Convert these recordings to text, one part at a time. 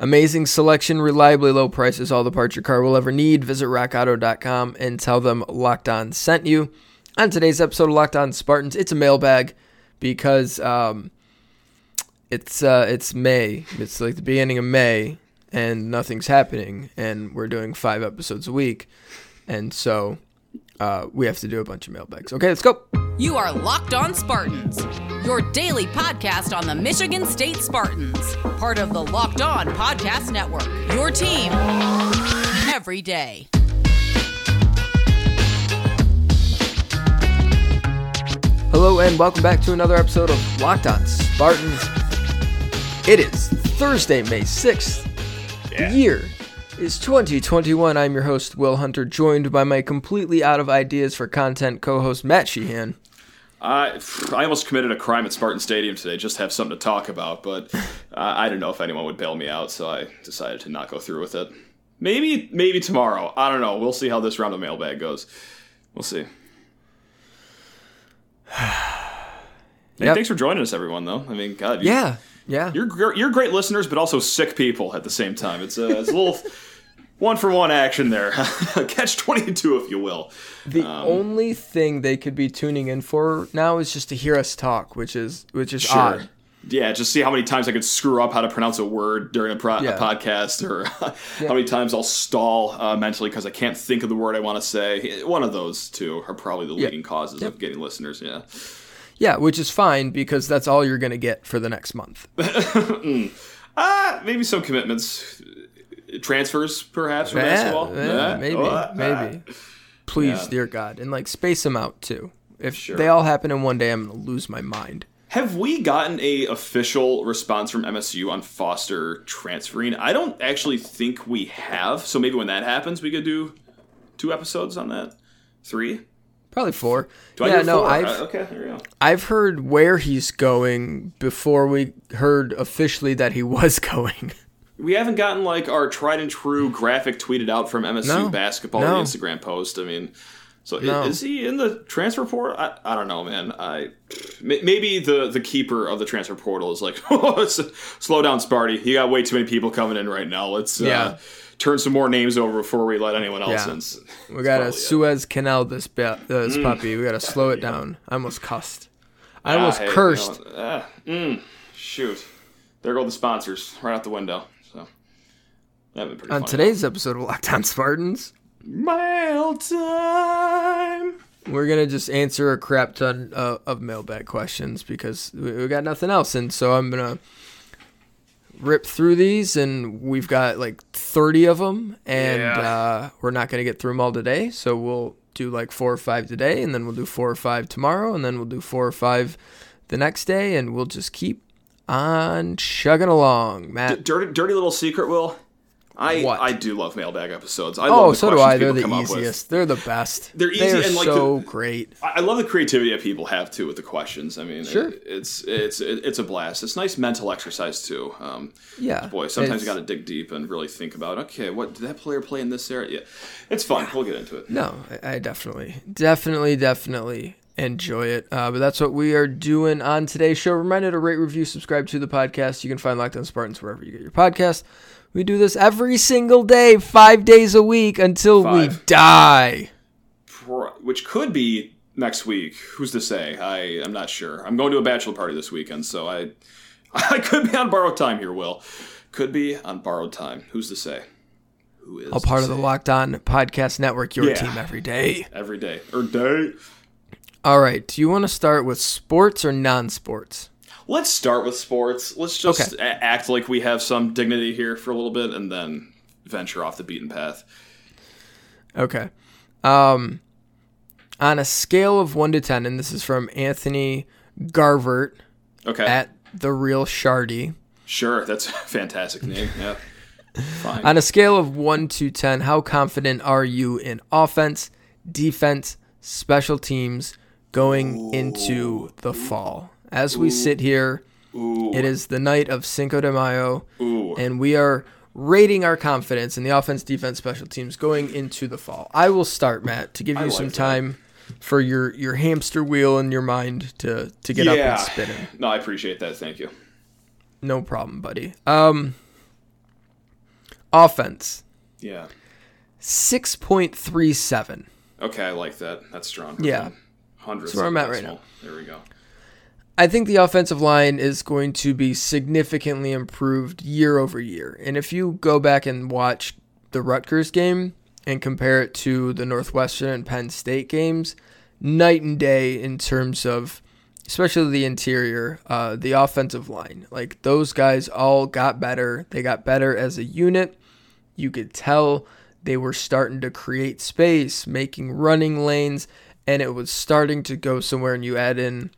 Amazing selection, reliably low prices, all the parts your car will ever need. Visit rockauto.com and tell them Locked On sent you. On today's episode of Locked On Spartans, it's a mailbag because um, it's uh, it's May. It's like the beginning of May, and nothing's happening, and we're doing five episodes a week, and so uh, we have to do a bunch of mailbags. Okay, let's go. You are Locked On Spartans, your daily podcast on the Michigan State Spartans, part of the Locked On Podcast Network. Your team every day. Hello and welcome back to another episode of Locked On Spartans. It is Thursday, May 6th. Yeah. The year is 2021. I'm your host, Will Hunter, joined by my completely out of ideas for content co host, Matt Sheehan. I I almost committed a crime at Spartan Stadium today just to have something to talk about, but uh, I I don't know if anyone would bail me out, so I decided to not go through with it. Maybe maybe tomorrow. I don't know. We'll see how this round of mailbag goes. We'll see. Hey, Yep. thanks for joining us, everyone. Though I mean, God, you, Yeah, yeah. you're you're great listeners, but also sick people at the same time. It's a, it's a little one for one action there. Catch twenty two, if you will. The um, only thing they could be tuning in for now is just to hear us talk, which is which is Sure. odd. Yeah, just see how many times I could screw up how to pronounce a word during a, pro- Yeah. a podcast, or how many times I'll stall uh, mentally because I can't think of the word I want to say. One of those two are probably the Yeah. leading causes of getting listeners. Yeah. Yeah, which is fine because that's all you're gonna get for the next month. Ah, maybe some commitments, transfers, perhaps from Yeah, basketball. yeah, maybe, Oh, maybe. Please, Yeah. dear God, and like space them out too. If Sure. they all happen in one day, I'm gonna lose my mind. Have we gotten a official response from MSU on Foster transferring? I don't actually think we have. So maybe when that happens, we could do two episodes on that. Three. Probably four. Do yeah, no? I've Uh, okay, there we go. I've heard where he's going before we heard officially that he was going. We haven't gotten like our tried and true graphic tweeted out from MSU No. basketball No. Instagram post. I mean, so No. is he in the transfer portal? I, I don't know, man. I maybe the the keeper of the transfer portal is like, oh, slow down, Sparty. You got way too many people coming in right now. Let's Yeah. uh, turn some more names over before we let anyone else Yeah. in. We gotta probably it. Suez Canal this ba- Mm. this puppy. We gotta slow it down. I almost cussed. I Ah, almost hey, you cursed. know, ah, mm, shoot, there go the sponsors right out the window. So that'd be pretty On funny. today's episode of Locked On Spartans, mail time. we're gonna just answer a crap ton uh, of mailbag questions because we, we got nothing else, and so I'm gonna rip through these, and we've got like 30 of them, and Yeah. uh, we're not gonna get through them all today, so we'll do like four or five today, and then we'll do four or five tomorrow, and then we'll do four or five the next day, and we'll just keep on chugging along, Matt. D- dirty, dirty little secret, Will. I What? I do love mailbag episodes. I Oh, love the so do I. They're the come up with. easiest. They're the best. They're easy They're and, like, so the- great. I love the creativity that people have too with the questions. I mean, Sure. it- it's it's it's a blast. It's nice mental exercise too. Um, Yeah. boy, sometimes you got to dig deep and really think about. Okay, what did that player play in this area? Yeah, it's fun. We'll get into it. No, I I definitely, definitely, definitely enjoy it. Uh, but that's what we are doing on today's show. Reminder to rate, review, subscribe to the podcast. You can find Locked On Spartans wherever you get your podcast. We do this every single day, five days a week until we die. Which could be next week. Who's to say? I I'm not sure. I'm going to a bachelor party this weekend, so I I could be on borrowed time here. Will could be on borrowed time. Who's to say? Who is All part of the? Locked On Podcast Network, your Yeah. team every day. every day or day. All right. Do you want to start with sports or non sports? Let's start with sports. Let's just a- act like we have some dignity here for a little bit, and then venture off the beaten path. Okay. Um, on a scale of one to ten, and this is from Anthony Garvert Okay, at the real Shardy. sure. That's a fantastic name. Yeah, fine. On a scale of one to ten, how confident are you in offense, defense, special teams going into the fall? As we sit here, Ooh, it is the night of Cinco de Mayo, ooh. and we are rating our confidence in the offense, defense, special teams going into the fall. I will start, Matt, to give you I some that. time for your your hamster wheel in your mind to to get yeah. up and spinning. No, I appreciate that. Thank you. No problem, buddy. Um, Offense, Yeah. 6.37. Okay, I like that. That's strong. Yeah. Hundreds. That's where I'm at right now. There we go. I think the offensive line is going to be significantly improved year over year. And if you go back and watch the Rutgers game and compare it to the Northwestern and Penn State games, night and day in terms of especially the interior, uh, the offensive line. Like those guys all got better. They got better as a unit. You could tell they were starting to create space, making running lanes, and it was starting to go somewhere. And you add in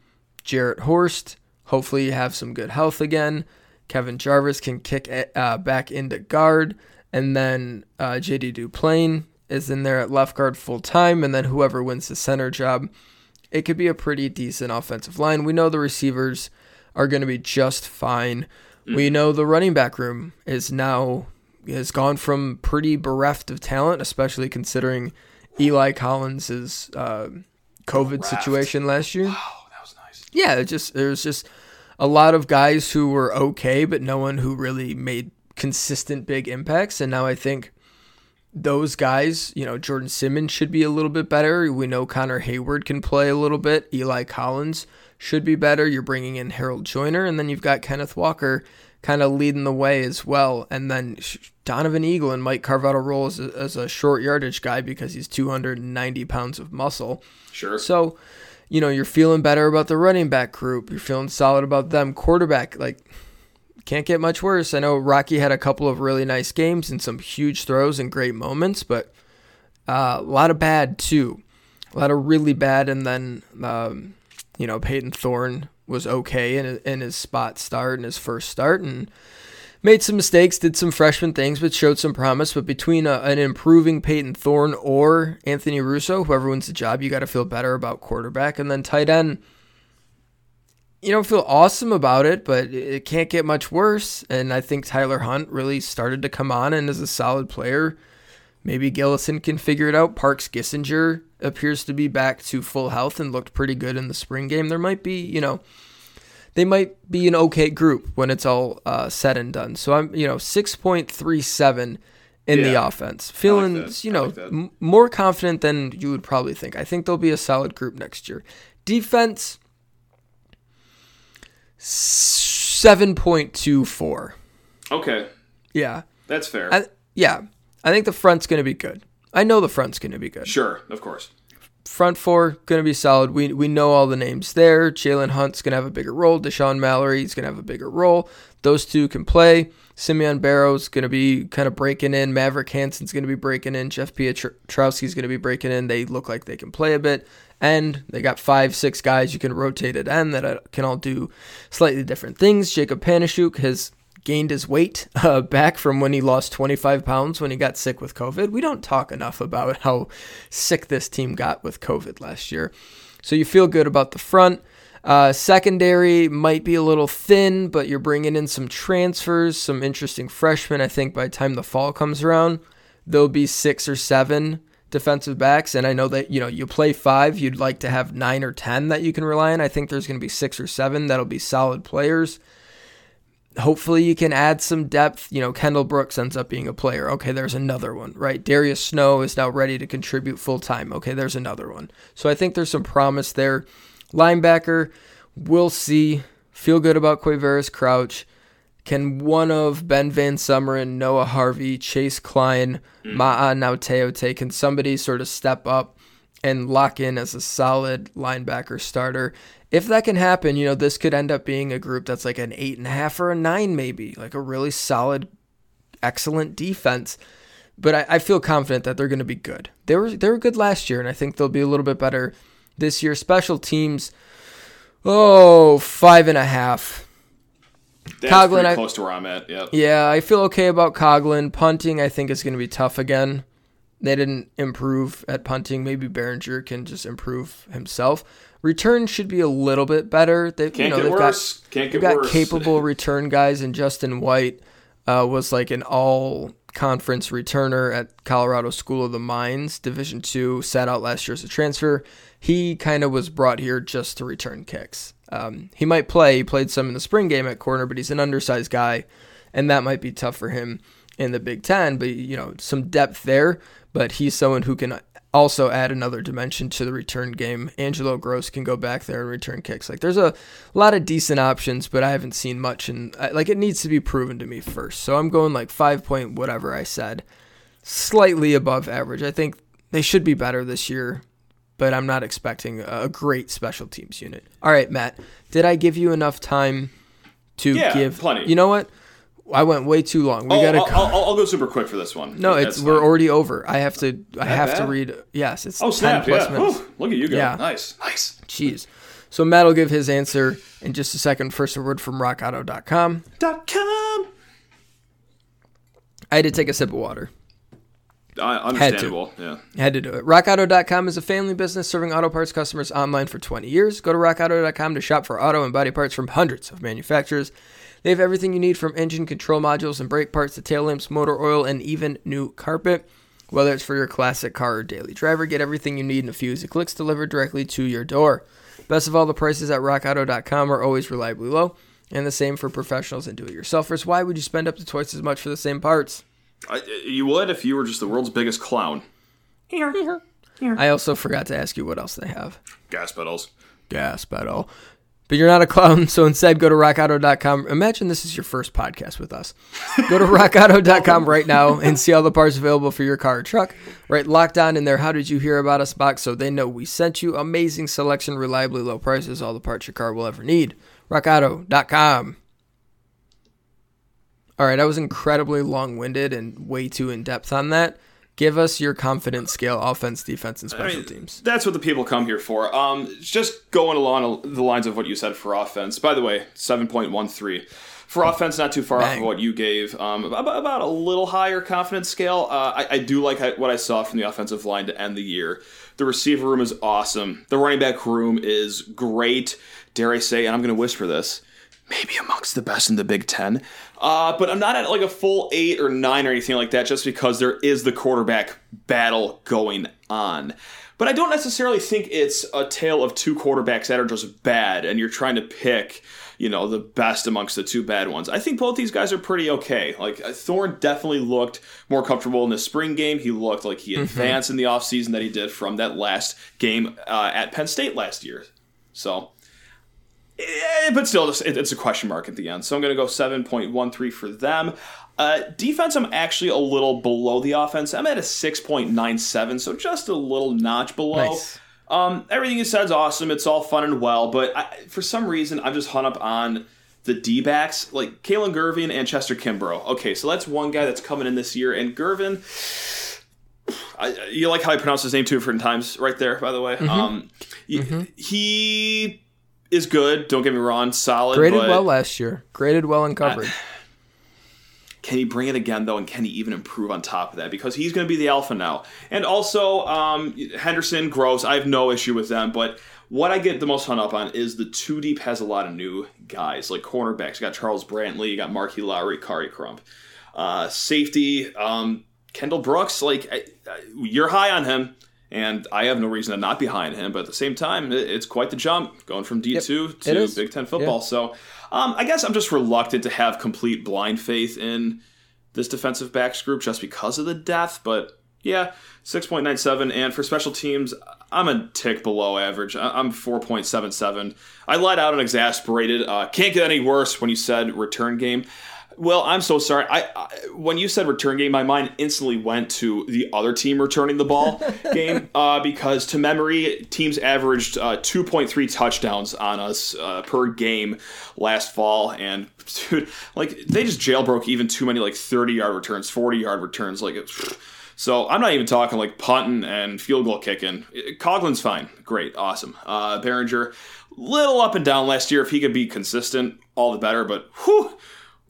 Jarrett Horst. Hopefully, you have some good health again. Kevin Jarvis can kick uh, back into guard, and then uh, JD Duplain is in there at left guard full time, and then whoever wins the center job, it could be a pretty decent offensive line. We know the receivers are going to be just fine. We know the running back room is now has gone from pretty bereft of talent, especially considering Eli Collins' uh, COVID Bereft. situation last year. Nice. Yeah, it just there's just a lot of guys who were okay, but no one who really made consistent big impacts. And now I think those guys, you know, Jordan Simmons should be a little bit better. We know Connor Heyward can play a little bit. Eli Collins should be better. You're bringing in Harold Joyner, and then you've got Kenneth Walker kind of leading the way as well. And then Donovan Eagle might carve out a role as a, as a short yardage guy because he's 290 pounds of muscle. Sure. So, you know, you're feeling better about the running back group. You're feeling solid about them. Quarterback, like, can't get much worse. I know Rocky had a couple of really nice games and some huge throws and great moments, but uh, a lot of bad too. A lot of really bad, and then um, you know Payton Thorne was okay in in his spot start and his first start, and made some mistakes, did some freshman things, but showed some promise. But between a, an improving Payton Thorne or Anthony Russo, whoever wins the job, you got to feel better about quarterback, and then tight end you don't feel awesome about it, but it can't get much worse. And I think Tyler Hunt really started to come on and is a solid player. Maybe Gillison can figure it out. Parks Gissinger appears to be back to full health and looked pretty good in the spring game. There might be, you know, they might be an okay group when it's all uh, said and done. So I'm, you know, 6.37 in the offense. Feeling, that. you know, like m- more confident than you would probably think. I think they'll be a solid group next year. Defense, 7.24. Okay, Yeah. that's fair. I, yeah. I think the front's going to be good. I know the front's going to be good. sure, of course. Front four going to be solid. We we know all the names there. Jalen Hunt's going to have a bigger role. Dashaun Mallory's going to have a bigger role. Those two can play. Simeon Barrow's going to be kind of breaking in. Maverick Hansen's going to be breaking in. Jeff Pietrowski's going to be breaking in. They look like they can play a bit. And they got five, six guys you can rotate at end that uh, can all do slightly different things. Jacob Panasiuk has gained his weight uh, back from when he lost 25 pounds when he got sick with COVID. We don't talk enough about how sick this team got with COVID last year. So you feel good about the front. Uh, secondary might be a little thin, but you're bringing in some transfers, some interesting freshmen. I think by the time the fall comes around, there'll be six or seven defensive backs. And I know that, you know, you play five, you'd like to have nine or 10 that you can rely on. I think there's going to be six or seven that'll be solid players hopefully you can add some depth. You know, Kendall Brooks ends up being a player. Okay, there's another one, right? Darius Snow is now ready to contribute full time. Okay, there's another one. So I think there's some promise there. Linebacker, we'll see. Feel good about Quavaris Crouch. Can one of Ben VanSumeren, Noah Harvey, Chase Kline, mm. Ma'a Nauteote, can somebody sort of step up and lock in as a solid linebacker starter? If that can happen, you know, this could end up being a group that's like an eight and a half or a nine, maybe, like a really solid, excellent defense. But I, I feel confident that they're going to be good. They were they were good last year, and I think they'll be a little bit better this year. Special teams, oh, five and a half. That's Coghlin, I- close to where I'm at. Yep. Yeah, I feel okay about Coghlin. Punting, I think, is going to be tough again. They didn't improve at punting. Maybe Baringer can just improve himself. Return should be a little bit better. They, Can't you know, get they've worse. got Can't get got worse. capable return guys, and Justin White uh, was like an all conference returner at Colorado School of the Mines, Division Two. Sat out last year as a transfer. He kind of was brought here just to return kicks. Um, he might play. He played some in the spring game at corner, but he's an undersized guy, and that might be tough for him. in the Big Ten, but you know some depth there. But he's someone who can also add another dimension to the return game. Angelo Grose can go back there and return kicks. Like there's a lot of decent options, but I haven't seen much, and like it needs to be proven to me first. So I'm going like five point whatever I said, slightly above average. I think they should be better this year, but I'm not expecting a great special teams unit. All right, Matt, did I give you enough time to Yeah, give? plenty. You know what? I went way too long. We Oh, gotta. I'll, I'll, I'll go super quick for this one. no, it's we're fine. already over. I have to. I have to read. Yes, it's Oh 10 snap! plus Yeah. minutes. Whew, look at you go. Yeah. Nice. Nice. Jeez. So Matt will give his answer in just a second. First, a word from RockAuto.com. Dot com. I had to take a sip of water. Uh, understandable. Yeah. I had to do it. RockAuto.com is a family business serving auto parts customers online for 20 years. Go to RockAuto.com to shop for auto and body parts from hundreds of manufacturers. They have everything you need from engine control modules and brake parts to tail lamps, motor oil, and even new carpet. Whether it's for your classic car or daily driver, get everything you need in a few easy clicks delivered directly to your door. Best of all, the prices at RockAuto.com are always reliably low, and the same for professionals and do-it-yourselfers. Why would you spend up to twice as much for the same parts? I, uh, you would if you were just the world's biggest clown. Here, here, here. I also forgot to ask you what else they have. Gas pedals. gas pedal. But you're not a clown, so instead go to rockauto.com. Imagine this is your first podcast with us. Go to rockauto.com right now and see all the parts available for your car or truck. Right, locked on in there. How did you hear about us box so they know we sent you. Amazing selection, reliably low prices, all the parts your car will ever need. rockauto.com. All right, I was incredibly long winded and way too in depth on that. Give us your confidence scale offense, defense, and I special mean, teams. That's what the people come here for. Um, just going along the lines of what you said for offense. By the way, seven point one three for offense, not too far off of what you gave. Um, about, about a little higher confidence scale. Uh, I, I do like what I saw from the offensive line to end the year. The receiver room is awesome. The running back room is great. Dare I say, and I'm going to whisper this. Maybe amongst the best in the Big Ten, uh, but I'm not at like a full eight or nine or anything like that, just because there is the quarterback battle going on. But I don't necessarily think it's a tale of two quarterbacks that are just bad, and you're trying to pick, you know, the best amongst the two bad ones. I think both these guys are pretty okay. Like uh, Thorne definitely looked more comfortable in the spring game. He looked like he advanced in the offseason that he did from that last game uh, at Penn State last year. So. Eh, but still, it's- a question mark at the end. So I'm going to go 7.13 for them. Uh, defense, I'm actually a little below the offense. I'm at a 6.97, so just a little notch below. Nice. Um, everything you said is awesome. It's all fun and well, but I, for some reason, I'm just hung up on the D backs, like Kalon Gervin and Chester Kimbrough. Okay, so that's one guy that's coming in this year, and Gervin. I, you like how I pronounce his name two different times right there, by the way. Mm-hmm. Um, y- He is good. Don't get me wrong, solid. Graded well last year. Graded well in coverage. Can he bring it again though, and can he even improve on top of that? Because he's going to be the alpha now. And also um, Henderson, Grose. I have no issue with them, but what I get the most hung up on is the two deep has a lot of new guys like cornerbacks. You got Charles Brantley, you got Marqui Lowery, Khary Crump. Uh, safety, um, Kendall Brooks. Like I, I- you're high on him. And I have no reason to not be behind him, but at the same time, it's quite the jump going from D two it to. Big Ten football. So, um, I guess I'm just reluctant to have complete blind faith in this defensive backs group just because of the depth. But yeah, 6.97. And for special teams, I'm a tick below average. I'm 4.77. I let out an exasperated, uh, can't get any worse when you said return game. Well, I'm so sorry. I, I when you said return game, my mind instantly went to the other team returning the ball game uh, because to memory, teams averaged uh, 2.3 touchdowns on us uh, per game last fall, and dude, like they just jailbroke even too many like 30 yard returns, 40 yard returns, like. It's, so I'm not even talking like punting and field goal kicking. Coghlin's fine, great, awesome. Uh, Baringer, little up and down last year. If he could be consistent, all the better. But whew,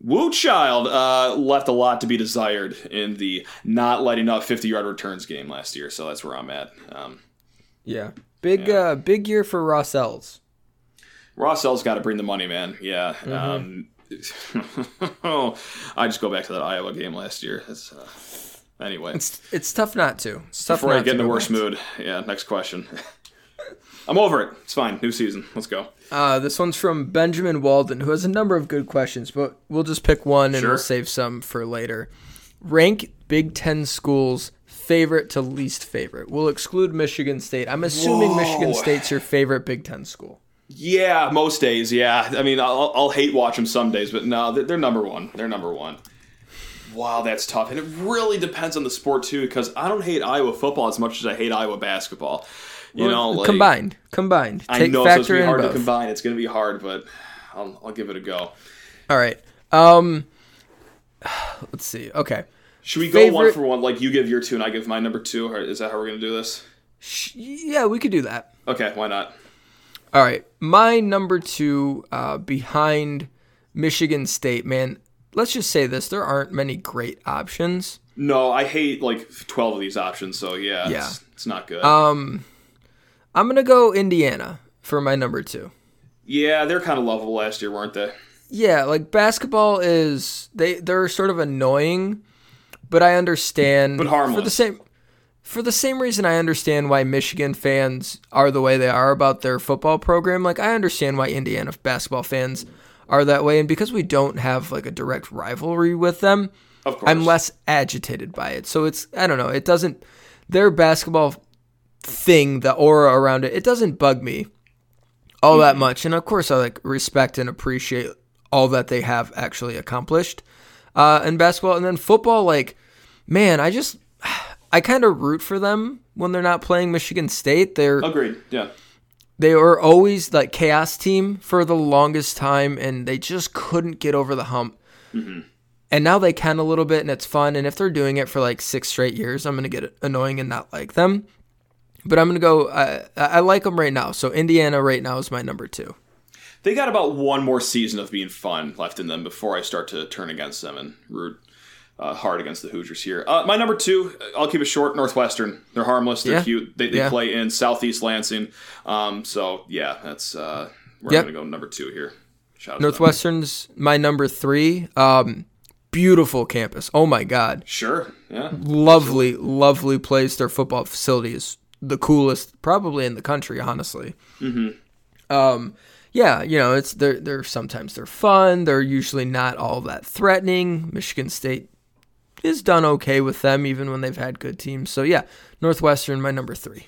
Woo Child uh, left a lot to be desired in the not letting up 50 yard returns game last year. So that's where I'm at. Um, Yeah. Big uh big year for Ross Els. Ross Els's got to bring the money, man. Yeah. Um, oh, I just go back to that Iowa game last year. It's, uh, anyway, It's it's tough not to. It's tough before I get in worst back. mood, yeah. Next question. I'm over it. It's fine. New season. Let's go. Uh, this one's from Benjamin Walden, who has a number of good questions, but we'll just pick one and Sure. we'll save some for later. rank Big Ten schools favorite to least favorite. We'll exclude Michigan State. I'm assuming Whoa. Michigan State's your favorite Big Ten school. Yeah, most days. Yeah, I mean, I'll, I'll hate watch them some days, but no, they're, they're number one. They're number one. Wow, that's tough, and it really depends on the sport too. Because I don't hate Iowa football as much as I hate Iowa basketball. You know, like, combined, combined. I Take know it's supposed to be hard to combine. It's going to be hard, but I'll, I'll give it a go. All right. Um, let's see. Okay. Should we go one for one? Like you give your two and I give my number two, is that how we're going to do this? Yeah, we could do that. Okay, why not? All right. My number two, uh, behind Michigan State, man. Let's just say this: there aren't many great options. No, I hate like twelve of these options, so yeah, Yeah. It's, it's not good. Um, I'm gonna go Indiana for my number two. yeah, they're kind of lovable last year, weren't they? Yeah, like basketball is they they're sort of annoying, but I understand But for the same for the same reason I understand why Michigan fans are the way they are about their football program. Like I understand why Indiana basketball fans are that way, and because we don't have like a direct rivalry with them, Of course. I'm less agitated by it. So it's I don't know, it doesn't their basketball thing, the aura around it, it doesn't bug me all Mm-hmm. that much. And of course I like respect and appreciate all that they have actually accomplished uh in basketball. And then football, like, man, I just I kind of root for them when they're not playing Michigan State. They're Agreed. Yeah. they were always like chaos team for the longest time and they just couldn't get over the hump and now they can a little bit and it's fun and if they're doing it for like six straight years i'm gonna get annoying and not like them but i'm gonna go i, I like them right now so indiana right now is my number two They got about one more season of being fun left in them before I start to turn against them and root uh, hard against the Hoosiers here. Uh, my number two, I'll keep it short. Northwestern. They're harmless. They're Yeah. cute. They, they Yeah. play in Southeast Lansing. Um, so yeah, that's uh, we're Yep. gonna go number two here. Shout out to them. northwestern's my number three um beautiful campus oh my god Sure. Yeah. lovely lovely place their football facility is the coolest probably in the country honestly. Um yeah you know it's they're they're sometimes they're fun. They're usually not all that threatening. Michigan state is done okay with them even when they've had good teams. So yeah northwestern my number three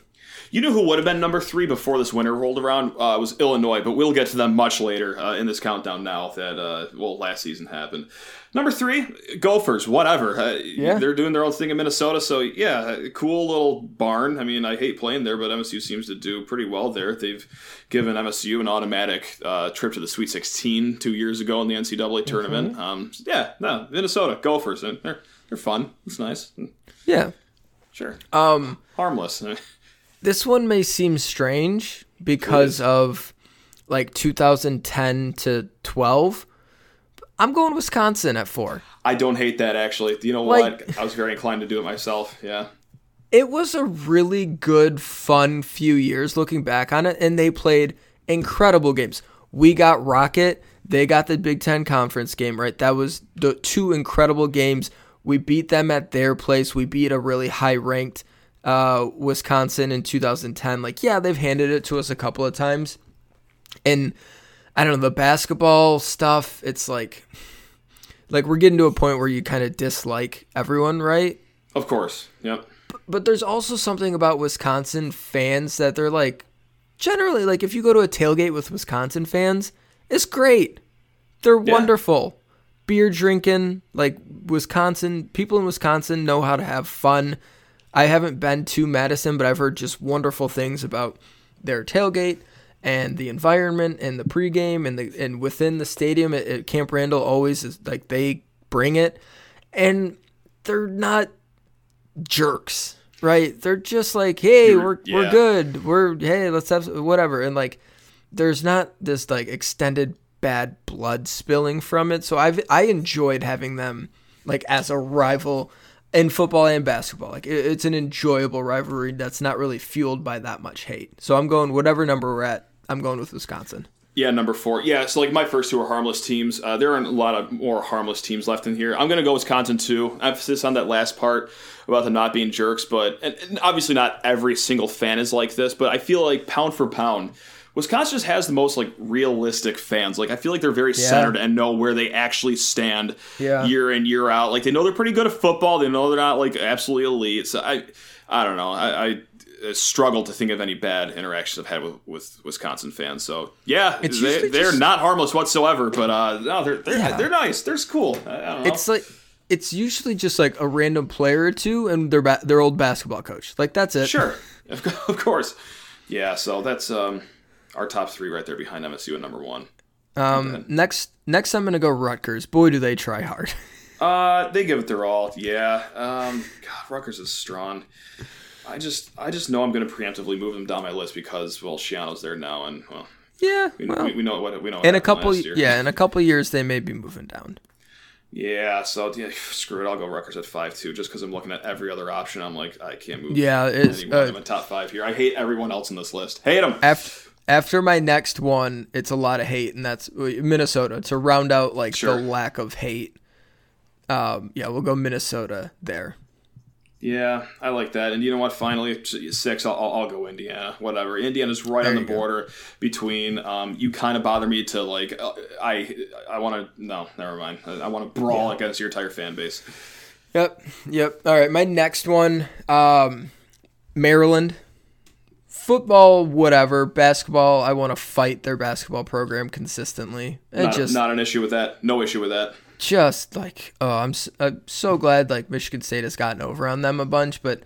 You know who would have been number three before this winter rolled around? Uh, was Illinois, but we'll get to them much later uh, in this countdown now that, uh, well, last season happened. Number three, Gophers, whatever. Uh, Yeah. They're doing their own thing in Minnesota, so yeah, cool little barn. I mean, I hate playing there, but MSU seems to do pretty well there. They've given MSU an automatic uh, trip to the Sweet 16 two years ago in the NCAA tournament. Um, yeah, no, Minnesota, Gophers, and they're, they're fun. It's nice. yeah Sure. um Harmless. this one may seem strange because of like 2010 to 12 i'm going wisconsin at four I don't hate that actually. You know Like- what? I was very inclined to do it myself. Yeah. it was a really good, fun few years looking back on it, and they played incredible games. We got Rocket, they got the Big Ten Conference game, right? That was the two incredible games. We beat them at their place. We beat a really high ranked uh, Wisconsin in 2010. Like, yeah, they've handed it to us a couple of times. And I don't know, the basketball stuff, it's like, like we're getting to a point where you kind of dislike everyone, right? Of course. Yep. but there's also something about Wisconsin fans that they're like generally like if you go to a tailgate with Wisconsin fans, it's great. They're Yeah. wonderful. Beer drinking, like Wisconsin, people in Wisconsin know how to have fun. I haven't been to Madison, but I've heard just wonderful things about their tailgate and the environment and the pregame and the and within the stadium at, at Camp Randall always is like they bring it and they're not jerks, right? They're just like, hey, You're- we're we're good. We're hey, let's have whatever. And like, there's not this like extended bad blood spilling from it. So I've I enjoyed having them like as a rival in football and basketball. Like it, it's an enjoyable rivalry that's not really fueled by that much hate. So I'm going whatever number we're at. I'm going with Wisconsin. Yeah, number four. Yeah, so like my first two are harmless teams. Uh, there are a lot of more harmless teams left in here. I'm going to go Wisconsin too. Emphasis on that last part about them not being jerks, but and, and obviously not every single fan is like this. But I feel like pound for pound, Wisconsin just has the most like realistic fans. Like I feel like they're very Yeah. centered and know where they actually stand Yeah. year in year out. Like they know they're pretty good at football. They know they're not like absolutely elite. So I I don't know. I, I struggle to think of any bad interactions I've had with, with Wisconsin fans. So yeah, It's they, they're just- not harmless whatsoever. But uh, no, they're they're, Yeah. they're nice. They're cool. I, I don't know. It's like it's usually just like a random player or two and their ba- their old basketball coach. Like that's it. Sure, of of course. Yeah, so that's um, our top three right there behind MSU at number one. Um, next next I'm gonna go Rutgers. Boy, do they try hard. Uh, they give it their all. Yeah. Um, God, Rutgers is strong. I just, I just know I'm going to preemptively move them down my list because well, Schiano's there now, and well, yeah. we, know well, we, we know what we know. what in a couple yeah, in a couple years they may be moving down. Yeah. So yeah, screw it. I'll go Rutgers at five too, just because I'm looking at every other option. I'm like, I can't move. Yeah, it's in uh, my top five here. I hate everyone else in this list. Hate them. after after my next one, it's a lot of hate, and that's Minnesota to round out like Sure. the lack of hate. Um, yeah, we'll go Minnesota there. Yeah, I like that. And you know what? Finally, six. I'll, I'll, go Indiana. Whatever. Indiana's right on the you go. border between. Um, you kind of bother me to like. Uh, I I want to. No, never mind. I, I want to brawl against your entire fan base. Yep, yep. All right, my next one, um, Maryland. Football, whatever. Basketball, I want to fight their basketball program consistently. It Not, just, not an issue with that. No issue with that. just like, oh, I'm, s- I'm so glad like Michigan State has gotten over on them a bunch, but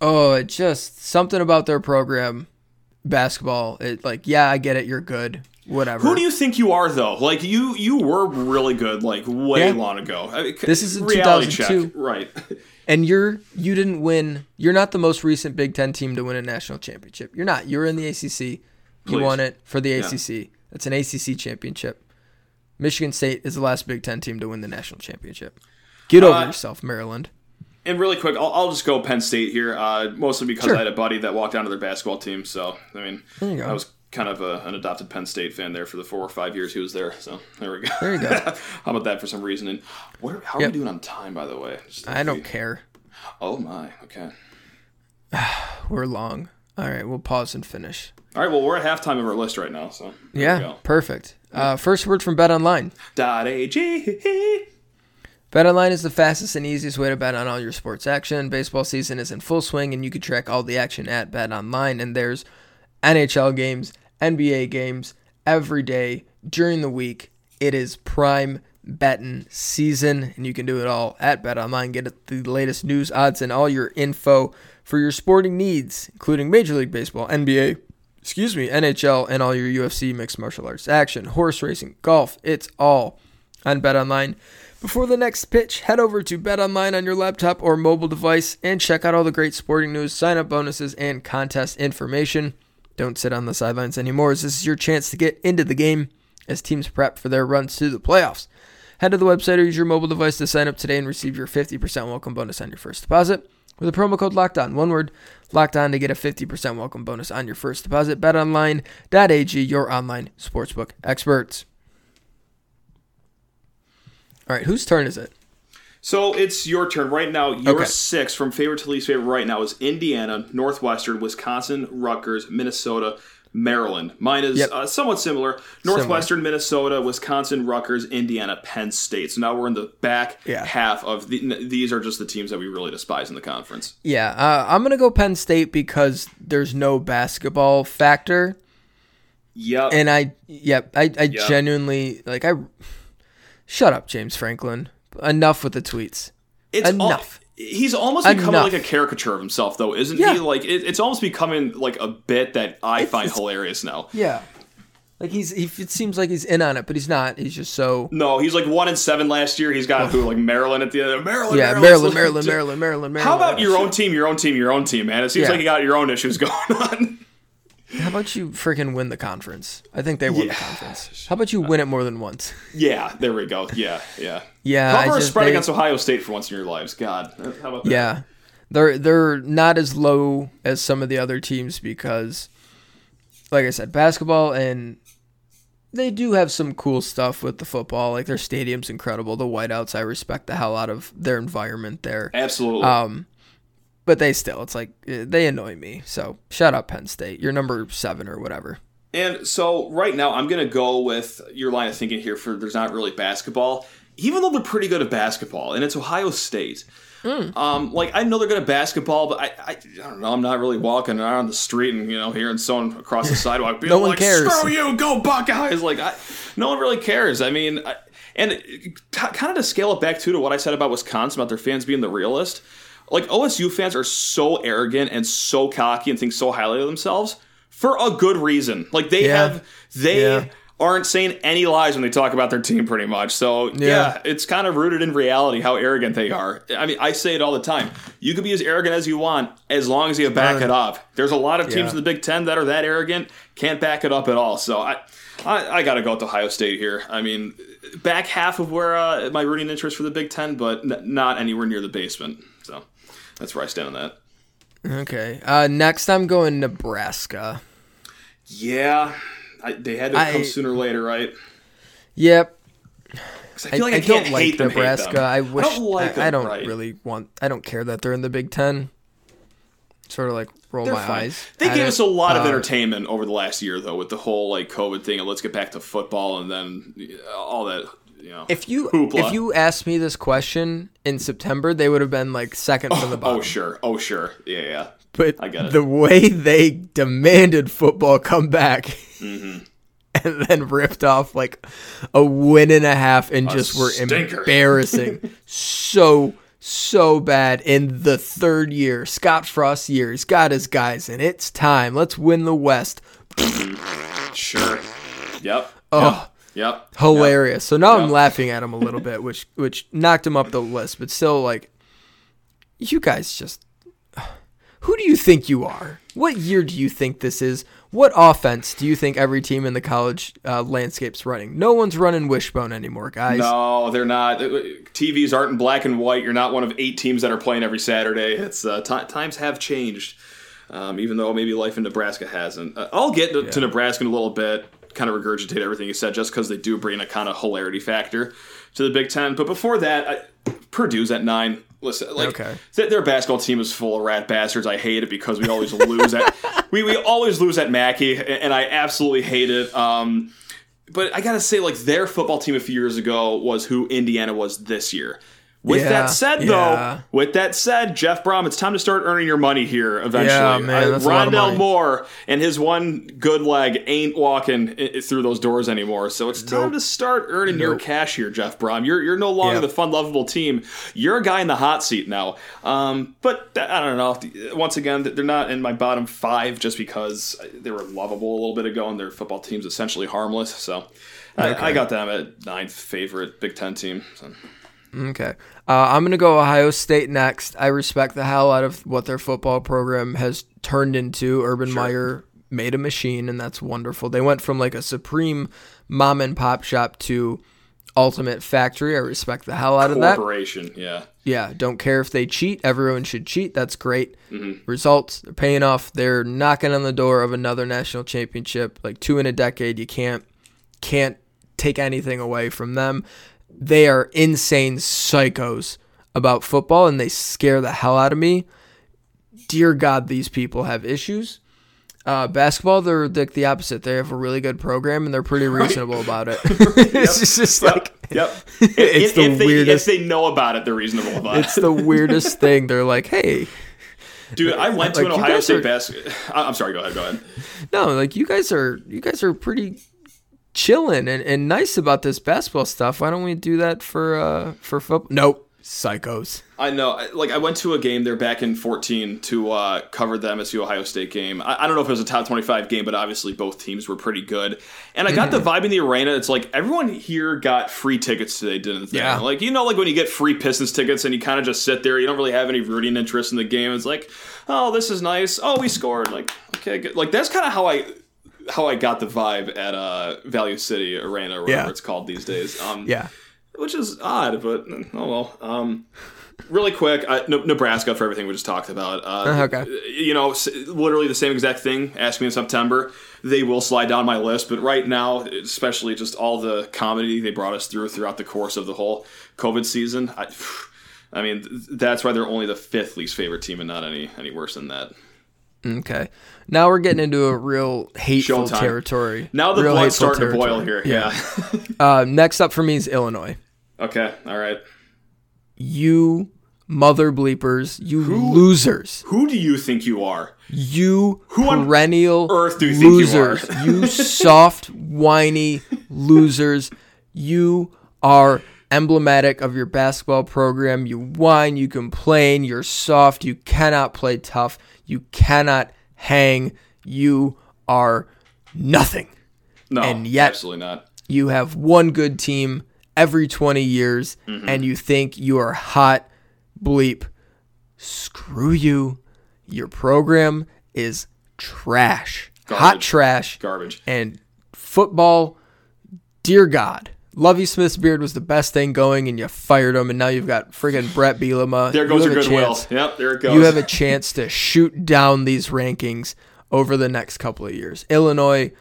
oh, it just something about their program, basketball. It like, yeah, I get it. You're good. Whatever. Who do you think you are though? Like you, you were really good like way Yeah. long ago. I mean, This is in reality 2002. check, right? And you're you didn't win. You're not the most recent Big Ten team to win a national championship. You're not. You're in the ACC. You Please. won it for the Yeah. ACC. That's an ACC championship. Michigan State is the last Big Ten team to win the national championship. Get over Uh, yourself, Maryland. And really quick, I'll, I'll just go Penn State here, uh, mostly because Sure. I had a buddy that walked onto their basketball team. So I mean, There you go. I was kind of a, an adopted Penn State fan there for the four or five years he was there. So there we go. There you go. how about that for some reason? And what? Are, how are Yep. we doing on time, by the way? I don't care. Oh my. Okay. We're long. All right, we'll pause and finish. All right. Well, we're at halftime of our list right now. So Yeah, perfect. Uh, first word from Bet Online. Dot ag. BetOnline is the fastest and easiest way to bet on all your sports action. Baseball season is in full swing, and you can track all the action at BetOnline. And there's NHL games, NBA games every day during the week. It is prime betting season, and you can do it all at BetOnline. Get the latest news, odds, and all your info for your sporting needs, including Major League Baseball, NBA, excuse me, NHL, and all your UFC mixed martial arts action, horse racing, golf. It's all on BetOnline. Before the next pitch, head over to BetOnline on your laptop or mobile device and check out all the great sporting news, sign up bonuses, and contest information. Don't sit on the sidelines anymore, as this is your chance to get into the game as teams prep for their runs to the playoffs. Head to the website or use your mobile device to sign up today and receive your 50% welcome bonus on your first deposit. With the promo code Locked On, one word, Locked On to get a 50% welcome bonus on your first deposit. BetOnline.ag, your online sportsbook experts. All right, whose turn is it? So it's your turn right now. Your Okay. six from favorite to least favorite right now is Indiana, Northwestern, Wisconsin, Rutgers, Minnesota, Maryland. Mine is Yep. uh, somewhat similar. Northwestern, Minnesota, Wisconsin, Rutgers, Indiana, Penn State. So now we're in the back Yeah. half of the, these are just the teams that we really despise in the conference. Yeah, uh, I'm gonna go Penn State because there's no basketball factor, Yep. and I, yep, I, I genuinely like I. Shut up, James Franklin. Enough with the tweets. it's enough. he's almost becoming Enough. like a caricature of himself, though, isn't Yeah. he? Like it, it's almost becoming like a bit that I find it's- hilarious now. Yeah, like he's. He, it seems like he's in on it, but he's not. He's just so. No, he's like one and seven last year. He's got who like Maryland at the end. Maryland, Yeah, Maryland's Maryland, Maryland, Maryland, Maryland, Maryland. How about your Oh, own team, your own team, your own team, man? It seems Yeah. like you got your own issues going on. How about you freaking win the conference? I think they won the conference. How about you win it more than once? yeah, there we go. Yeah, yeah. Yeah, Cover a spread they- against Ohio State for once in your lives. God, how about that? Yeah. They're they're not as low as some of the other teams because like I said, basketball and they do have some cool stuff with the football. Like their stadium's incredible. The whiteouts, I respect the hell out of their environment there. absolutely. Um but they still it's like eh, they annoy me. So shut up Penn State. You're number 7 or whatever. And so right now, I'm going to go with your line of thinking here for there's not really basketball, even though they're pretty good at basketball, and it's Ohio State. Mm. Um, like I know they're good at basketball, but I, I, I, don't know. I'm not really walking around the street and you know hearing someone across the sidewalk being no one like, cares. "Screw you, go Buckeyes!" Like I, no one really cares. I mean, I, and t- kind of to scale it back too to what I said about Wisconsin about their fans being the realist. Like OSU fans are so arrogant and so cocky and think so highly of themselves for a good reason. Like they Yeah. have they Yeah. aren't saying any lies when they talk about their team pretty much. So yeah. Yeah. it's kind of rooted in reality how arrogant they are. I mean, I say it all the time. You can be as arrogant as you want as long as you back it up. There's a lot of teams in the Big Ten that are that arrogant, can't back it up at all. So I I, I got to go with Ohio State here. I mean, back half of where uh, my rooting interest for the Big Ten, but n- not anywhere near the basement. That's where I stand on that. Okay. Uh, next, I'm going Nebraska. Yeah, I, they had to come sooner or later, right? Yep. I I, feel like I, I don't like hate them, Nebraska. I wish. I don't like I, them, I don't right. really want. I don't care that they're in the Big Ten. Sort of like roll They're my fine. eyes. They gave it. us a lot of Uh, entertainment over the last year, though, with the whole like COVID thing, and let's get back to football, and then uh, all that. You know, If you Hoopla. if you asked me this question in September, they would have been like second from the bottom. oh sure, oh sure, yeah, yeah. But I get it. the way they demanded football come back Mm-hmm. and then ripped off like a win and a half and just were stinker. embarrassing. so, so bad in the third year. Scott Frost year. He's got his guys and it's time. Let's win the West. Sure. Yep. Oh, Yep. Hilarious. So now I'm laughing at him a little bit, which which knocked him up the list, but still like you guys just who do you think you are? What year do you think this is? What offense do you think every team in the college uh, landscape's running? No one's running wishbone anymore, guys. No, they're not. TVs aren't in black and white. You're not one of eight teams that are playing every Saturday. It's uh, ti times have changed, um, even though maybe life in Nebraska hasn't. Uh, I'll get to, to Nebraska in a little bit. Kind of regurgitate everything you said, just because they do bring a kind of hilarity factor to the Big Ten. But before that, I, Purdue's at nine. Listen, like Okay. th- their basketball team is full of rat bastards. I hate it because we always lose at we, we always lose at Mackey, and and I absolutely hate it. Um, but I gotta say, like their football team a few years ago was who Indiana was this year. With Yeah, that said, yeah. though, with that said, Jeff Brohm, it's time to start earning your money here eventually. Yeah, man, Uh, that's of Rondale. Moore and his one good leg ain't walking i- through those doors anymore. So it's time Nope. to start earning your cash here, Jeff Brohm. You're you're no longer the fun, lovable team. You're a guy in the hot seat now. Um, but I don't know. Once again, they're not in my bottom five just because they were lovable a little bit ago, and their football team's essentially harmless. So I, I got them at ninth favorite Big Ten team. So. Okay. Uh, I'm going to go Ohio State next. I respect the hell out of what their football program has turned into. Urban Meyer made a machine, and that's wonderful. They went from like a supreme mom and pop shop to ultimate factory. I respect the hell out of that. Corporation, yeah. Yeah, don't care if they cheat. Everyone should cheat. That's great. Mm-hmm. Results, they're paying off. They're knocking on the door of another national championship, like two in a decade. You can't can't take anything away from them. They are insane psychos about football and they scare the hell out of me. Dear God, these people have issues. Uh, basketball, they're like the opposite. They have a really good program and they're pretty reasonable about it. it's just like Yep. It's if, the if they, weirdest- If they know about it, they're reasonable about it's it. the weirdest thing. They're like, hey, Dude, I went to an Ohio State are- basketball. I'm sorry. Go ahead. Go ahead. no, like you guys are you guys are pretty chilling and, and nice about this basketball stuff. Why don't we do that for uh for football? Nope, psychos. I know. Like I went to a game there back in 14 to uh, cover the MSU Ohio State game. I, I don't know if it was a top 25 game, but obviously both teams were pretty good. And I got Mm-hmm. the vibe in the arena. It's like everyone here got free tickets today, didn't they? Yeah. Like you know, like when you get free Pistons tickets and you kind of just sit there, you don't really have any rooting interest in the game. It's like, oh, this is nice. Oh, we scored. Like okay, good. Like that's kind of how I. How I got the vibe at uh, Value City Arena, or whatever Yeah. it's called these days. Um, Yeah. which is odd, but oh well. Um, really quick, uh, Nebraska for everything we just talked about. Uh, Uh, okay. You know, literally the same exact thing. Ask me in September. They will slide down my list, but right now, especially just all the comedy they brought us through throughout the course of the whole COVID season. I, I mean, that's why they're only the fifth least favorite team and not any any worse than that. Okay. Now we're getting into a real hateful Showtime. territory. Now the Real blood's starting to boil here. Yeah. Uh, next up for me is Illinois. okay. All right. You mother bleepers, you losers, Who do you think you are? you on perennial earth do you think you losers, are? you soft, whiny losers. You are emblematic of your basketball program. You whine, you complain, you're soft, you cannot play tough, you cannot hang, you are nothing. No. And yet- absolutely not. You have one good team every 20 years Mm-hmm. and you think you are hot bleep. Screw you. Your program is trash. Hot trash. Garbage. And football, dear God. Lovie Smith's beard was the best thing going, and you fired him, and now you've got friggin' Bret Bielema. There goes have your goodwill. Yep. There it goes. You have a chance to shoot down these rankings over the next couple of years. Illinois,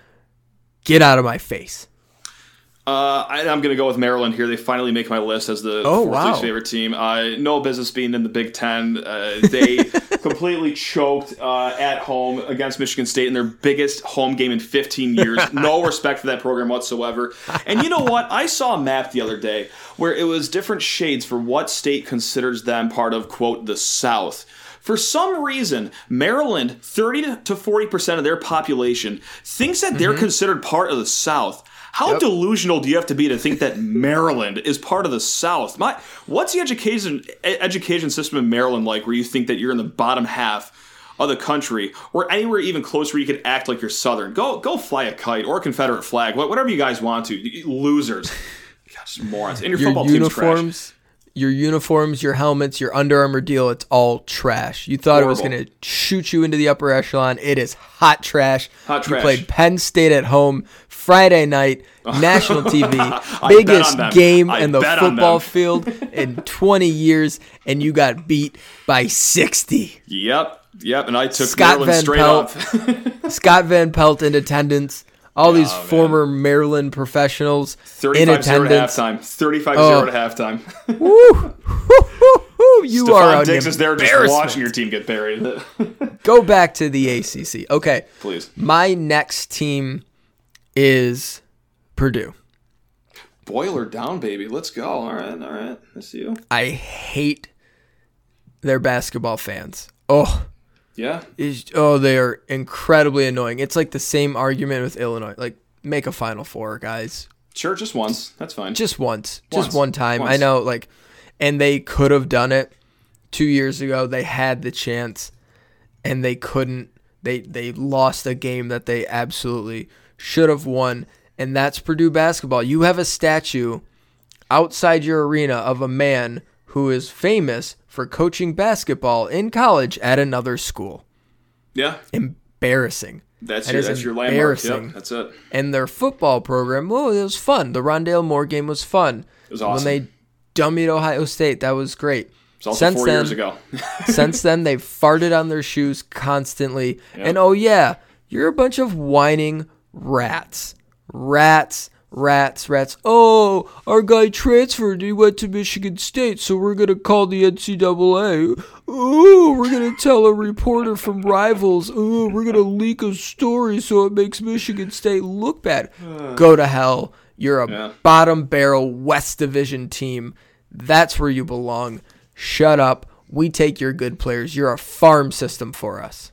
get out of my face. Uh, I, I'm going to go with Maryland here. They finally make my list as the Oh, fourth wow. favorite team. Uh, no business being in the Big Ten. Uh, they completely choked uh, at home against Michigan State in their biggest home game in 15 years. no respect for that program whatsoever. And you know what? I saw a map the other day where it was different shades for what state considers them part of, quote, the South. For some reason, Maryland, 30 to 40% of their population, thinks that they're considered part of the South. How delusional do you have to be to think that Maryland is part of the South? My, what's the education education system in Maryland like, where you think that you're in the bottom half of the country, or anywhere even close where you could act like you're Southern? Go go fly a kite or a Confederate flag, whatever you guys want to. Losers, God, just morons. And your, Your football team's trash. Your uniforms, your helmets, your Under Armour deal, it's all trash. You thought it was going to shoot you into the upper echelon. It is hot trash. Hot trash. You played Penn State at home Friday night, national TV, biggest game I in the football field in 20 years, and you got beat by 60. Yep, yep. And I took Scott Maryland Van straight Pelt. up. Scott Van Pelt in attendance. All these Oh, man. former Maryland professionals in 35 0 at attendance. halftime. 35 Oh. 0 at halftime. Woo! you are Stephon an Diggs is there just watching your team get buried. Go back to the ACC. Okay. Please. My next team is Purdue. Boiler down, baby. Let's go. All right, all right. I see you. I hate their basketball fans. Oh, Yeah. is oh they are incredibly annoying. It's like the same argument with Illinois. Like make a Final Four, guys. Sure, just once. That's fine. Just once, Once. just one time. I know, like, and they could have done it two years ago. They had the chance, and they couldn't. They they lost a game that they absolutely should have won, and that's Purdue basketball. You have a statue outside your arena of a man who is famous for coaching basketball in college at another school. yeah. Embarrassing. That's That your is that's your landmark. embarrassing. Yep, that's it. and their football program, well, it was fun. The Rondale Moore game was fun. It was awesome. When they dummied Ohio State, that was great. It's also since four then, years ago. since then, they've farted on their shoes constantly. And oh yeah, you're a bunch of whining rats, rats, rats, rats. Oh, our guy transferred. He went to Michigan State, so we're gonna call the NCAA. Oh, we're gonna tell a reporter from Rivals. Oh, we're gonna leak a story so it makes Michigan State look bad. Go to hell. You're a Yeah. bottom barrel West Division team. That's where you belong. Shut up. We take your good players. You're a farm system for us.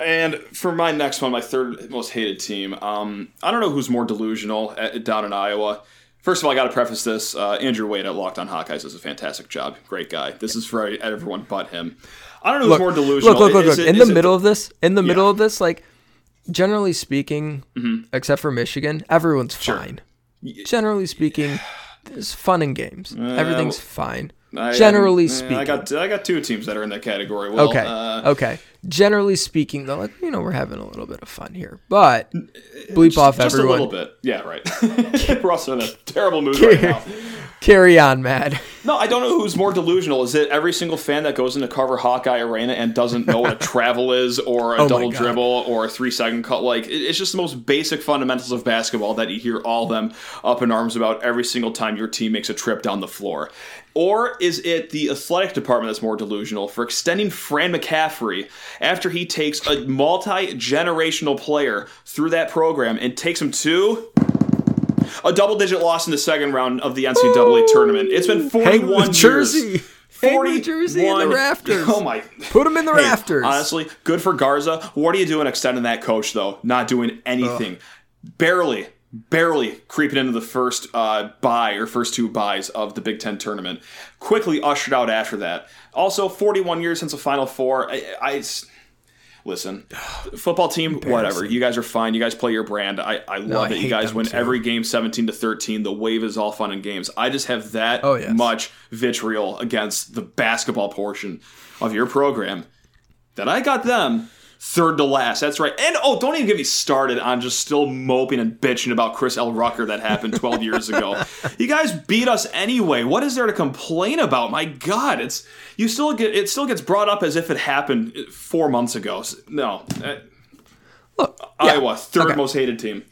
And for my next one, my third most hated team, um, I don't know who's more delusional at, down in Iowa. First of all, I got to preface this. Uh, Andrew Wade at Locked On Hawkeyes does a fantastic job. Great guy. This is for everyone but him. I don't know who's more delusional. Look, look, look, look. it- In the it middle of this, in the middle Yeah. of this, like generally speaking, except for Michigan, everyone's fine. Generally speaking, there's fun in games. Everything's fine. I- generally I, speaking. I got I got two teams that are in that category. Well, Okay. uh, okay. Generally speaking, though, like you know, we're having a little bit of fun here, but bleep off just everyone. a little bit. Yeah, right. We're also in a terrible mood right now. Carry on, Matt. No, I don't know who's more delusional. Is it every single fan that goes into Carver Hawkeye Arena and doesn't know what a travel is, or a Oh double dribble, or a three second cut? Like, it's just the most basic fundamentals of basketball that you hear all of them up in arms about every single time your team makes a trip down the floor. Or is it the athletic department that's more delusional for extending Fran McCaffery after he takes a multi generational player through that program and takes him to a double digit loss in the second round of the NCAA tournament? It's been 41 Hang years. Jersey. Hang with Jersey in the rafters. Oh my! Put him in the Hey, rafters. Honestly, good for Garza. What are you doing extending that coach though? Not doing anything. Barely, barely creeping into the first uh, buy or first two buys of the Big Ten tournament. Quickly ushered out after that. Also, 41 years since the Final Four. I, I listen, football team, whatever. You guys are fine. You guys play your brand. I, I love I it. You guys win too. every game 17 to 13. The wave is all fun and games. I just have that Oh, yes. much vitriol against the basketball portion of your program that I got them third to last. That's right. And oh, don't even get me started on just still moping and bitching about Chris L. Rucker that happened 12 years ago. You guys beat us anyway. What is there to complain about? My God, it's you still get it still gets brought up as if it happened four months ago. No, uh, Look, yeah, Iowa third okay. most hated team.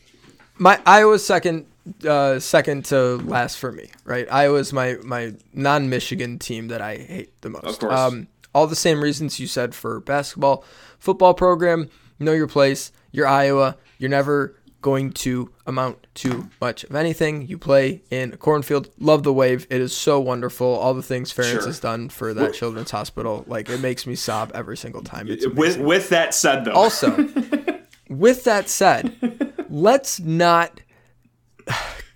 my Iowa's second uh, second to last for me, right? Iowa's my my non-Michigan team that I hate the most. Of course. Um, all the same reasons you said for basketball, football program. Know your place. You're Iowa. You're never going to amount to much of anything. You play in a cornfield. Love the wave. It is so wonderful. All the things Ferentz Sure. has done for that children's hospital, like it makes me sob every single time. It's With with that said though, Also, with that said, let's not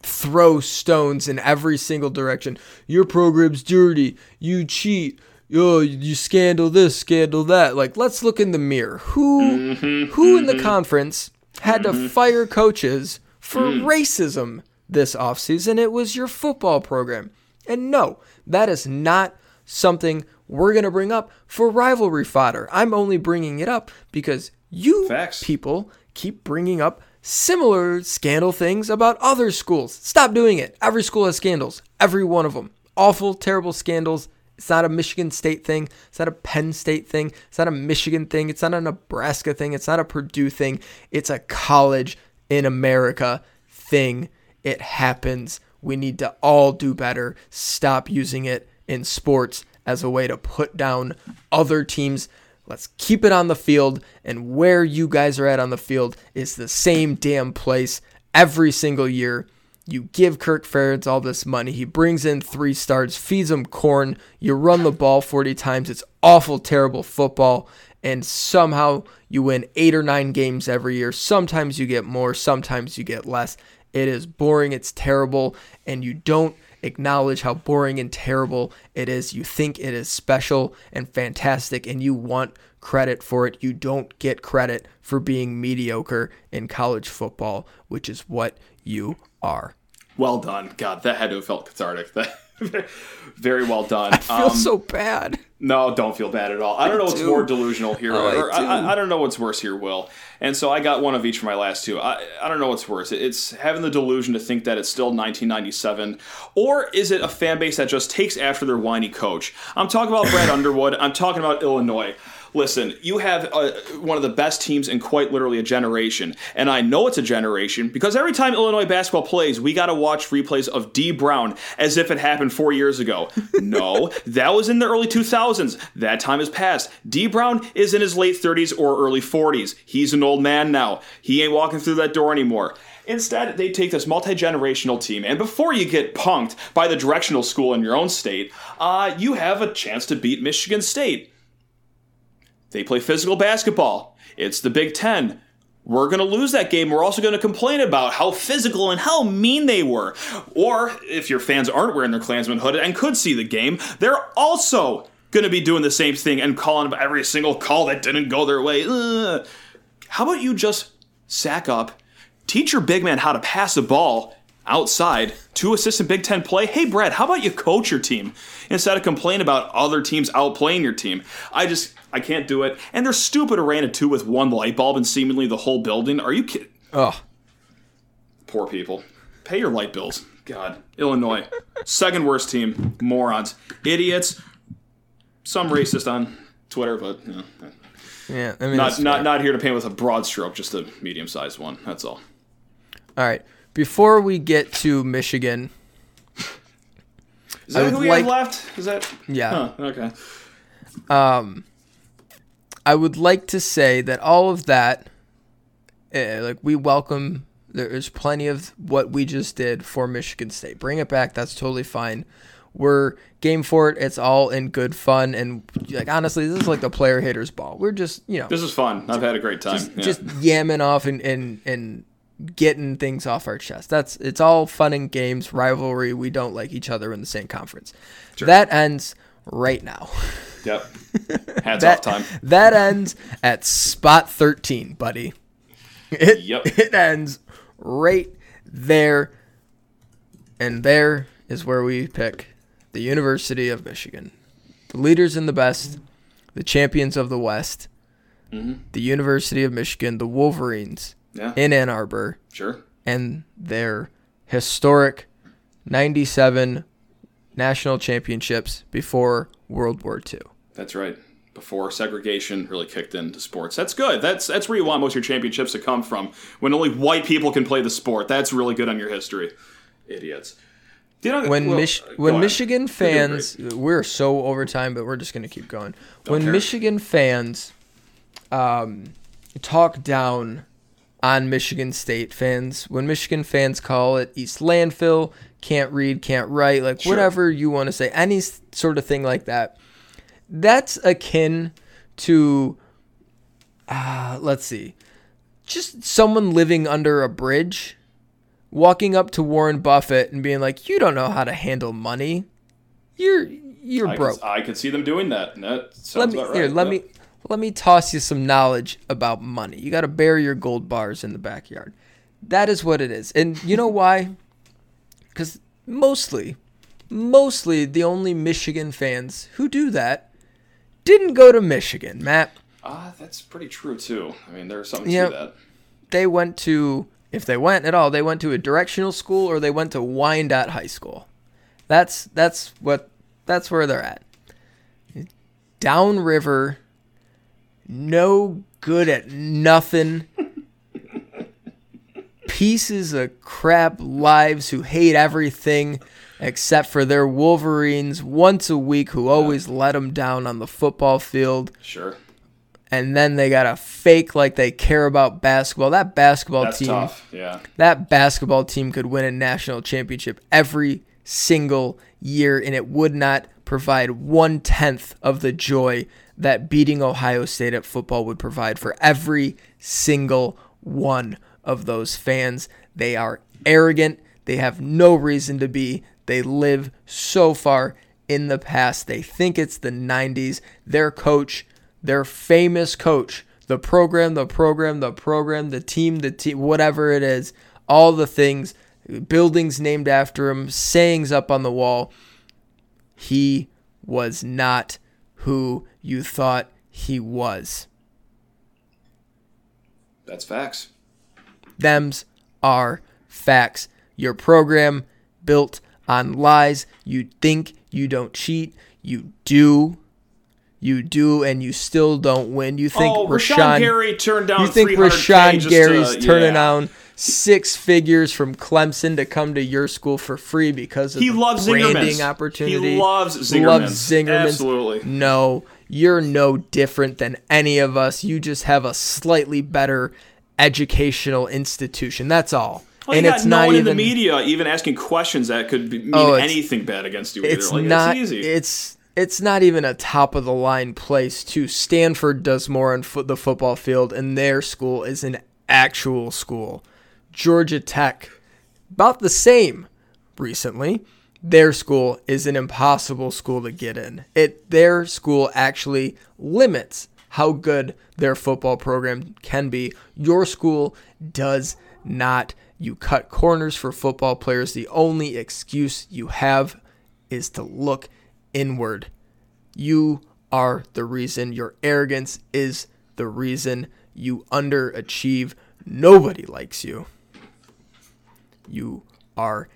throw stones in every single direction. Your program's dirty. You cheat. Oh, you scandal this, scandal that. Like, let's look in the mirror. Who, mm-hmm. who in the mm-hmm. conference had to mm-hmm. fire coaches for mm. racism this offseason? It was your football program. And no, that is not something we're going to bring up for rivalry fodder. I'm only bringing it up because you Facts. people keep bringing up similar scandal things about other schools. Stop doing it. Every school has scandals. Every one of them. Awful, terrible scandals. It's not a Michigan State thing. It's not a Penn State thing. It's not a Michigan thing. It's not a Nebraska thing. It's not a Purdue thing. It's a college in America thing. It happens. We need to all do better. Stop using it in sports as a way to put down other teams. Let's keep it on the field, and where you guys are at on the field is the same damn place every single year. You give Kirk Ferentz all this money. He brings in three stars, feeds him corn. You run the ball 40 times. It's awful, terrible football. And somehow you win eight or nine games every year. Sometimes you get more, sometimes you get less. It is boring, it's terrible, and you don't acknowledge how boring and terrible it is. You think it is special and fantastic, and you want credit for it. You don't get credit for being mediocre in college football, which is what you are. Well done. God, that had to have felt cathartic. That very well done. I feel Um, so bad. No, don't feel bad at all. I don't know what's do. more delusional here, Oh, I or I, do. I, I don't know what's worse here, Will. And so I got one of each for my last two. I, I don't know what's worse. It's having the delusion to think that it's still 1997, or is it a fan base that just takes after their whiny coach? I'm talking about Brad Underwood. I'm talking about Illinois. Listen, you have uh, one of the best teams in quite literally a generation, and I know it's a generation because every time Illinois basketball plays, we got to watch replays of Dee Brown as if it happened four years ago. No, that was in the early 2000s. That time has passed. Dee Brown is in his late 30s or early 40s. He's an old man now. He ain't walking through that door anymore. Instead, they take this multi generational team, and before you get punked by the directional school in your own state, uh, you have a chance to beat Michigan State. They play physical basketball. It's the Big Ten. We're going to lose that game. We're also going to complain about how physical and how mean they were. Or if your fans aren't wearing their Klansman hood and could see the game, they're also going to be doing the same thing and calling about every single call that didn't go their way. Ugh. How about you just sack up, teach your big man how to pass the ball outside to assistant Big Ten play? Hey, Brad, how about you coach your team instead of complain about other teams outplaying your team? I just, I can't do it. And they're stupid Arena too with one light bulb and seemingly the whole building. Are you kidding? Oh, Poor people. Pay your light bills. God, Illinois, second worst team, morons, idiots. Some racist on Twitter, but you know, Yeah, I mean, not not fair. not here to paint with a broad stroke, just a medium sized one. That's all. All right. Before we get to Michigan, Is that who we like- have left? Is that? yeah, Huh, okay. I would like to say that all of that, uh, like we welcome. There is plenty of what we just did for Michigan State. Bring it back. That's totally fine. We're game for it. It's all in good fun and like honestly, this is like the player haters ball. We're just you know This is fun. I've had a great time. just, yeah. just yamming off and, and and getting things off our chest. That's it's all fun and games, rivalry. We don't like each other in the same conference. That ends right now. yep. Hats That off time. that ends at spot thirteen, buddy. It, Yep. it ends right there, and there is where we pick the University of Michigan, the leaders in the best, the champions of the West, mm-hmm. the University of Michigan, the Wolverines Yeah. in Ann Arbor, sure. and their historic 97 national championships before World War II. That's right. Before segregation really kicked into sports. That's good. That's that's where you want most of your championships to come from. When only white people can play the sport. That's really good on your history. Idiots. You know, When well, Mich- when ahead. Michigan You're doing great. fans, we're so over time, but we're just gonna keep going. when care. Michigan fans um, talk down on Michigan State fans, when Michigan fans call it East Landfill, can't read, can't write, like Sure. whatever you want to say, any sort of thing like that, that's akin to, uh, let's see, just someone living under a bridge walking up to Warren Buffett and being like, "You don't know how to handle money. You're you're I broke." Can, I can see them doing that. That sounds let me right. here. Let yeah. me let me toss you some knowledge about money. You got to bury your gold bars in the backyard. That is what it is, and you know why? Because mostly, mostly the only Michigan fans who do that didn't go to Michigan, Matt. Ah, that's pretty true too. I mean, there's something Yeah. to that. They went to, if they went at all, they went to a directional school or they went to Wyandotte High School. That's that's what that's where they're at. Downriver, no good at nothing. Pieces of crap lives who hate everything except for their Wolverines once a week who always let them down on the football field Sure. and then they gotta fake like they care about basketball. That basketball That's team, tough. Yeah. that basketball team could win a national championship every single year, and it would not provide one tenth of the joy that beating Ohio State at football would provide for every single one of those fans. They are arrogant. They have no reason to be. They live so far in the past. They think it's the 90s. Their coach, their famous coach, the program, the program, the program, the team, the team, whatever it is, all the things, buildings named after him, sayings up on the wall. He was not who you thought he was. That's facts. Thems are facts. Your program built on lies. You think you don't cheat. You do. You do, and you still don't win. You think oh, Rashan, Gary turned down. you think Rashan Gary's to, turning yeah. down six figures from Clemson to come to your school for free because of He the loves branding Zingerman's. opportunity? He loves Zingerman's. Loves Zingerman's. Absolutely. No, you're no different than any of us. You just have a slightly better educational institution. That's all. Well, and it's got not no one even in the media even asking questions that could be, mean Oh, anything bad against you. it's. Like, not It's easy. it's it's not even a top of the line place too. Stanford does more on foot the football field and their school is an actual school. Georgia Tech about the same recently. Their school is an impossible school to get in. It their school actually limits how good their football program can be. Your school does not. You cut corners for football players. The only excuse you have is to look inward. You are the reason. Your arrogance is the reason you underachieve. Nobody likes you. You are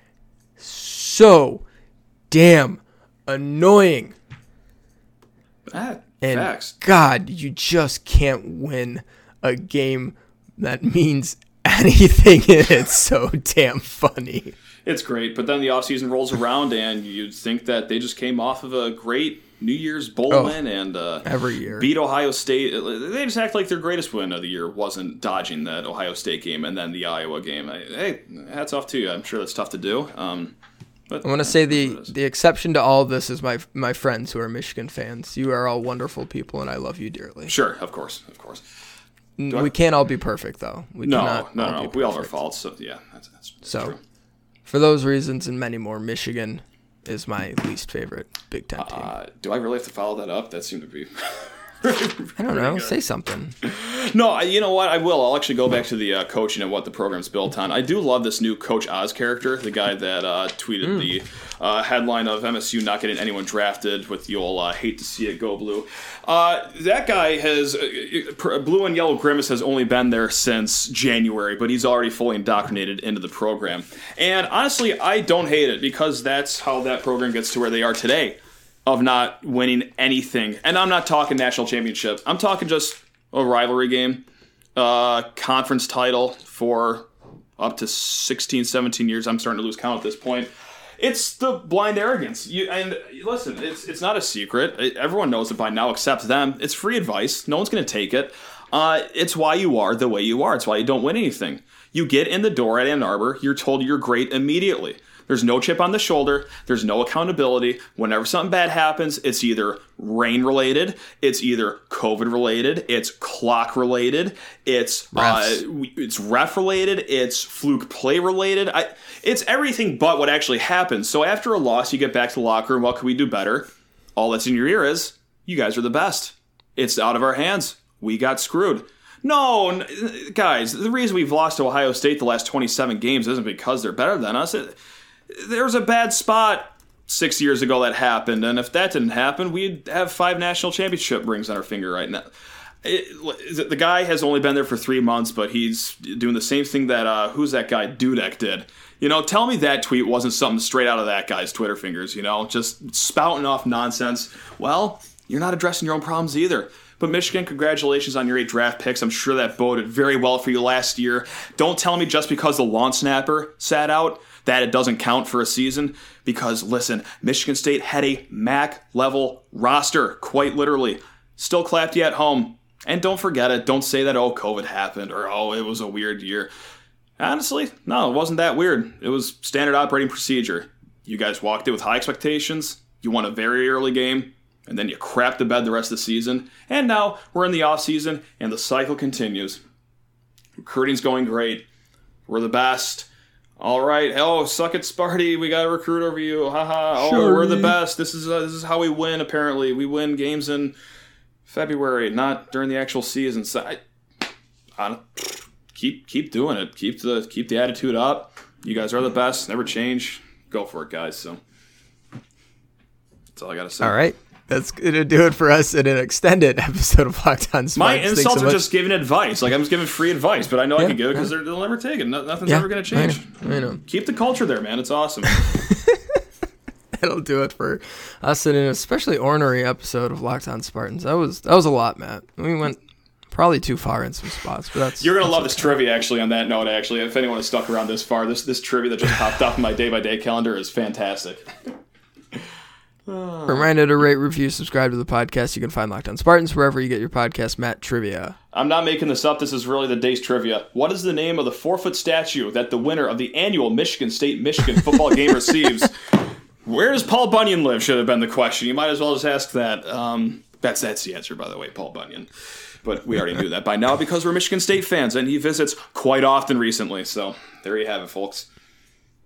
so damn annoying. And facts. God, you just can't win a game that means anything it's so damn funny. It's great, but then the offseason rolls around, and you'd think that they just came off of a great New Year's Bowl Oh. win and uh, Every year. beat Ohio State. They just act like their greatest win of the year wasn't dodging that Ohio State game and then the Iowa game. I, hey, hats off to you. I'm sure that's tough to do. Um, but I want to say the the exception to all of this is my my friends who are Michigan fans. You are all wonderful people, and I love you dearly. sure, of course, of course. N- We can't all be perfect, though. We No, cannot no, all no. We all have our faults. So yeah, that's, that's, that's So, true. for those reasons and many more, Michigan is my least favorite Big Ten team. Uh, do I really have to follow that up? That seemed to be. I don't know. Say something. No, I- you know what? I will. I'll actually go back to the uh, coaching and what the program's built on. I do love this new Coach Oz character, the guy that uh, tweeted the uh, headline of MSU not getting anyone drafted with you'll uh, hate to see it go blue. Uh, that guy has uh, blue and yellow grimace has only been there since January, but he's already fully indoctrinated into the program. And honestly, I don't hate it because that's how that program gets to where they are today of not winning anything. And I'm not talking national championship. I'm talking just a rivalry game, uh, conference title for up to 16, 17 years. I'm starting to lose count at this point. It's the blind arrogance. You and listen, it's it's not a secret. Everyone knows it by now, except them. It's free advice. No one's going to take it. Uh, it's why you are the way you are. It's why you don't win anything. You get in the door at Ann Arbor. You're told you're great immediately. There's no chip on the shoulder. There's no accountability. Whenever something bad happens, it's either rain related, it's either COVID related, it's clock related, it's uh, Refs. it's ref related, it's fluke play related. I, it's everything but what actually happens. So after a loss, you get back to the locker room. What can we do better? All that's in your ear is, you guys are the best. It's out of our hands. We got screwed. No, n- guys, the reason we've lost to Ohio State the last 27 games isn't because they're better than us. It, there was a bad spot six years ago that happened, and if that didn't happen, we'd have five national championship rings on our finger right now. It, the guy has only been there for three months, but he's doing the same thing that uh, who's that guy Dudek did. You know, tell me that tweet wasn't something straight out of that guy's Twitter fingers. You know, just spouting off nonsense. Well, you're not addressing your own problems either. But Michigan, congratulations on your eight draft picks. I'm sure that boded very well for you last year. Don't tell me just because the lawn snapper sat out that it doesn't count for a season. Because listen, Michigan State had a MAC level roster, quite literally. Still clapped you at home. And don't forget it. Don't say that, oh, COVID happened or oh, it was a weird year. Honestly, no, it wasn't that weird. It was standard operating procedure. You guys walked in with high expectations. You won a very early game, and then you crapped the bed the rest of the season. And now we're in the off season, and the cycle continues. Recruiting's going great. We're the best. All right. Oh, suck it, Sparty. We got a recruit over you. Haha. Oh, we're the best. This is uh, this is how we win. Apparently, we win games in February, not during the actual season. So, I, I, keep keep doing it. Keep the keep the attitude up. You guys are the best. Never change. Go for it, guys. So that's all I gotta say. All right. That's going to do it for us in an extended episode of Locked On Sparks. My insults so are just giving advice. Like I'm just giving free advice, but I know I Yeah, can give it because they'll never take it. No, nothing's Yeah, ever gonna change. I know. I know. Keep the culture there, man. It's awesome. That'll do it for us in an especially ornery episode of Locked On Spartans. That was that was a lot, Matt. We went probably too far in some spots, but that's You're gonna that's love this trivia. Actually, on that note, actually, if anyone has stuck around this far, this this trivia that just popped up in my day by day calendar is fantastic. Reminder to rate, review, subscribe to the podcast. You can find Locked On Spartans wherever you get your podcast. Matt Trivia. I'm not making this up. This is really the day's trivia. What is the name of the four foot statue that the winner of the annual Michigan State Michigan football game receives? Where does Paul Bunyan live? Should have been the question. You might as well just ask that. Um, that's that's the answer, by the way, Paul Bunyan. But we already knew that by now because we're Michigan State fans, and he visits quite often recently. So there you have it, folks.